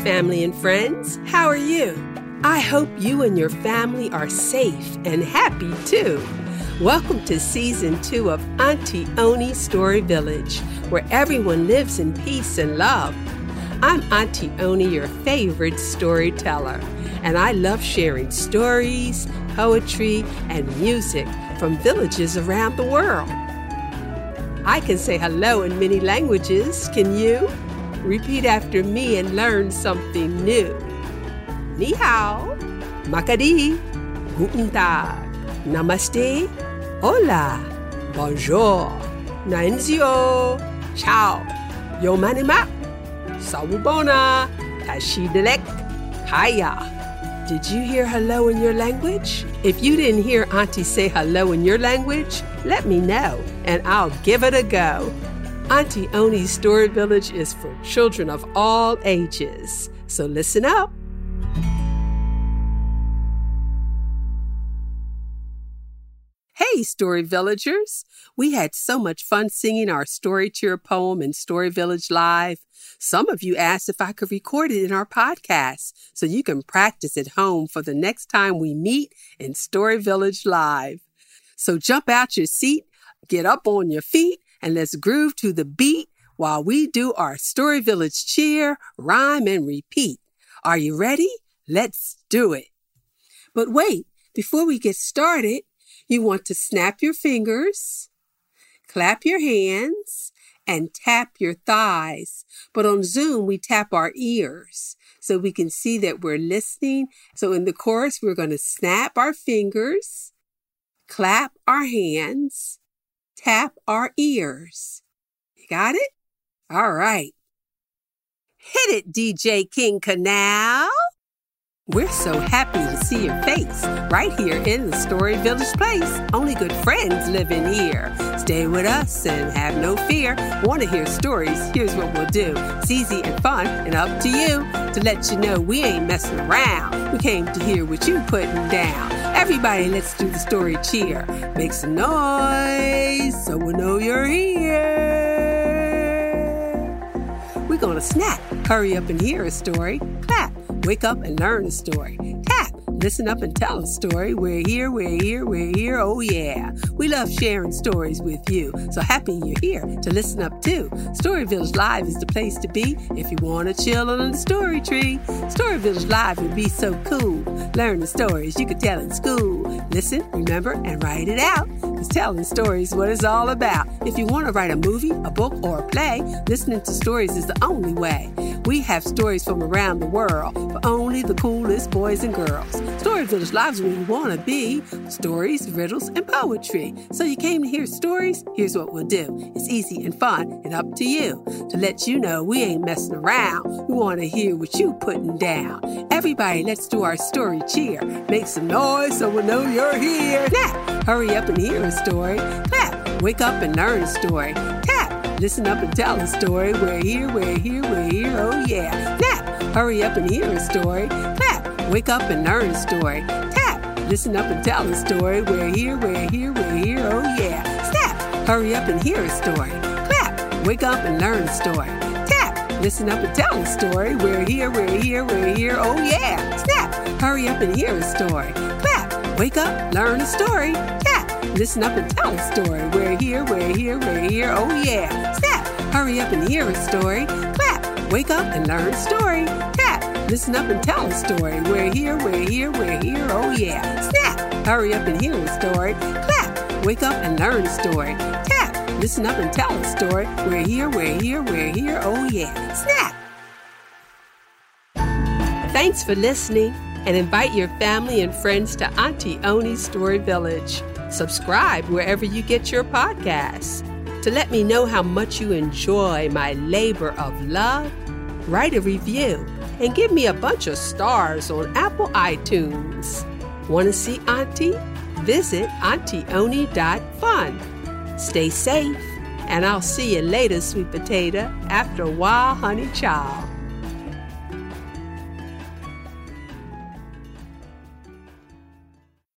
family and friends. How are you? I hope you and your family are safe and happy too. Welcome to season two of Auntie Oni Story Village, where everyone lives in peace and love. I'm Auntie Oni, your favorite storyteller, and I love sharing stories, poetry, and music from villages around the world. I can say hello in many languages, can you? Repeat after me and learn something new. Ni hao, makadi, guten tag, namaste, hola, bonjour, nanzio, ciao, yo manima, sawubona, tashidelek, kaya. Did you hear hello in your language? If you didn't hear Auntie say hello in your language, let me know and I'll give it a go. Auntie Oni's Story Village is for children of all ages. So listen up. Hey, Story Villagers! We had so much fun singing our Story Cheer poem in Story Village Live. Some of you asked if I could record it in our podcast so you can practice at home for the next time we meet in Story Village Live. So jump out your seat, get up on your feet, and let's groove to the beat while we do our Story Village cheer, rhyme, and repeat. Are you ready? Let's do it. But wait, before we get started, you want to snap your fingers, clap your hands, and tap your thighs. But on Zoom, we tap our ears so we can see that we're listening. So in the chorus, we're going to snap our fingers, clap our hands, tap our ears. You got it? All right. Hit it, DJ King Canal. We're so happy to see your face right here in the Story Village Place. Only good friends live in here. Stay with us and have no fear. Want to hear stories? Here's what we'll do. It's easy and fun and up to you to let you know we ain't messing around. We came to hear what you putting down. Everybody, let's do the story cheer. Make some noise so we know you're here. We're gonna snap. Hurry up and hear a story. Clap. Wake up and learn a story. Tap. Listen up and tell a story. We're here, we're here, we're here. Oh, yeah. We love sharing stories with you. So happy you're here to listen up too. Story Village Live is the place to be if you want to chill on the story tree. Story Village Live would be so cool. Learn the stories you could tell in school. Listen, remember, and write it out. Because telling stories what it's all about. If you want to write a movie, a book, or a play, listening to stories is the only way. We have stories from around the world for only the coolest boys and girls. Story Village Lives you want to be stories, riddles, and poetry. So you came to hear stories? Here's what we'll do it's easy and fun and up to you. To let you know we ain't messing around, we want to hear what you putting down. Everybody, let's do our story cheer. Make some noise so we know you're here. Now, hurry up and hear a story. Clap, wake up and learn a story. Listen up and tell a story. We're here, we're here, we're here, oh yeah. Snap, oh, hurry up and hear a story. Clap, wake up and learn a story. Tap, listen up and tell a story. We're here, we're here, we're here, oh yeah. Snap, hurry up and hear a story. Clap, wake up and learn a story. Tap, listen up and tell a story. We're here, we're here, we're here, oh yeah. Snap, hurry up and hear a story. Clap, wake up, learn a story. Tap, listen up and tell a story. We're here, we're here, we're here, oh yeah. Snap, hurry up and hear a story. Clap, wake up and learn a story. Tap, listen up and tell a story. We're here, we're here, we're here, oh yeah. Snap, hurry up and hear a story. Clap, wake up and learn a story. Tap, listen up and tell a story. We're here, we're here, we're here, oh yeah. Snap. Thanks for listening and invite your family and friends to Auntie Oni's Story Village. Subscribe wherever you get your podcasts. To let me know how much you enjoy my labor of love, write a review and give me a bunch of stars on Apple iTunes. Want to see Auntie? Visit auntie.oni.fun. Stay safe, and I'll see you later, sweet potato, after a while, honey child.